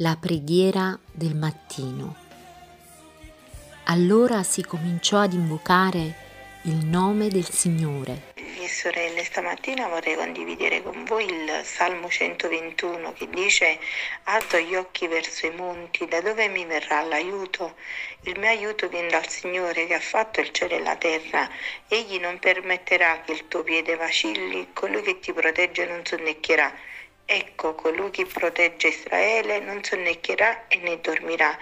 la preghiera del mattino. Allora si cominciò ad invocare il nome del Signore. Sorelle, stamattina vorrei condividere con voi il Salmo 121 che dice Alto gli occhi verso i monti, da dove mi verrà l'aiuto? Il mio aiuto viene dal Signore che ha fatto il cielo e la terra. Egli non permetterà che il tuo piede vacilli, colui che ti protegge non sonnecchierà. Ecco, colui che protegge Israele non sonnecchierà e né dormirà.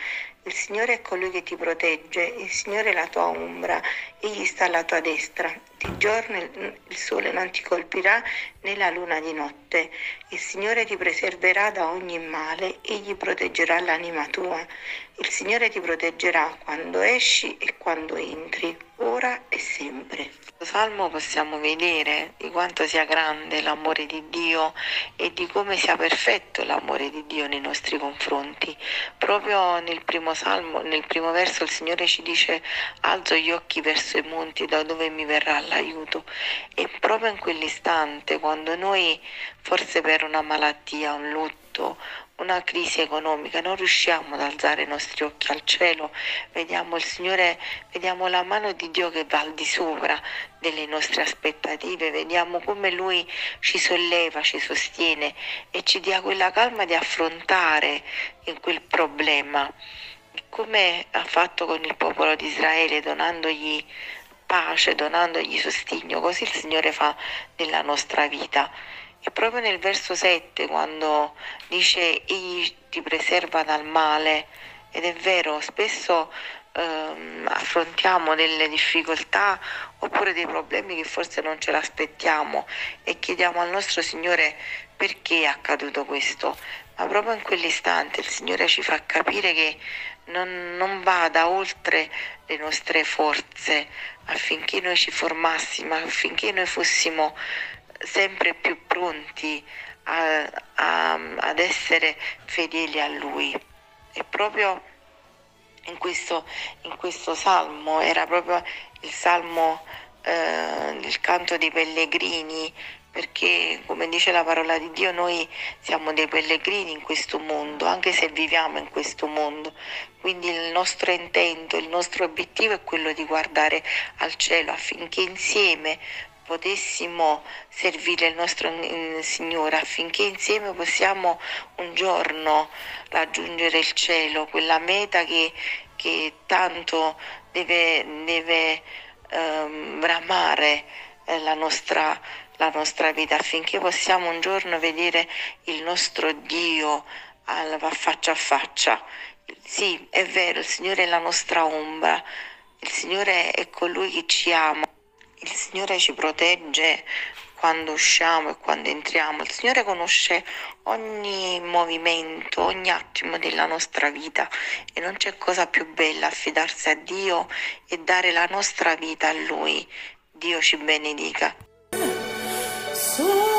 Il Signore è colui che ti protegge, il Signore è la tua ombra, egli sta alla tua destra. Di giorno il sole non ti colpirà né la luna di notte. Il Signore ti preserverà da ogni male, egli proteggerà l'anima tua. Il Signore ti proteggerà quando esci e quando entri, ora e sempre. Salmo possiamo vedere di quanto sia grande l'amore di Dio e di come sia perfetto l'amore di Dio nei nostri confronti. Proprio nel primo salmo, nel primo verso, il Signore ci dice: Alzo gli occhi verso i monti, da dove mi verrà l'aiuto. E proprio in quell'istante, quando noi, forse per una malattia, un lutto, una crisi economica, non riusciamo ad alzare i nostri occhi al cielo, vediamo il Signore, vediamo la mano di Dio che va al di sopra delle nostre aspettative, vediamo come Lui ci solleva, ci sostiene e ci dia quella calma di affrontare quel problema, come ha fatto con il popolo di Israele, donandogli pace, donandogli sostegno, così il Signore fa nella nostra vita. E proprio nel verso 7, quando dice egli ti preserva dal male, ed è vero, spesso ehm, affrontiamo delle difficoltà oppure dei problemi che forse non ce l'aspettiamo e chiediamo al nostro Signore perché è accaduto questo. Ma proprio in quell'istante il Signore ci fa capire che non, non vada oltre le nostre forze affinché noi ci formassimo, affinché noi fossimo sempre più pronti a, a, ad essere fedeli a Lui. E proprio in questo, in questo salmo era proprio il salmo eh, del canto dei pellegrini, perché come dice la parola di Dio noi siamo dei pellegrini in questo mondo, anche se viviamo in questo mondo. Quindi il nostro intento, il nostro obiettivo è quello di guardare al cielo affinché insieme potessimo servire il nostro Signore affinché insieme possiamo un giorno raggiungere il cielo, quella meta che, che tanto deve, deve ehm, bramare eh, la nostra, la nostra vita affinché possiamo un giorno vedere il nostro Dio al, faccia a faccia. Sì, è vero, il Signore è la nostra ombra, il Signore è colui che ci ama. Il Signore ci protegge quando usciamo e quando entriamo. Il Signore conosce ogni movimento, ogni attimo della nostra vita e non c'è cosa più bella affidarsi a Dio e dare la nostra vita a Lui. Dio ci benedica. 所以。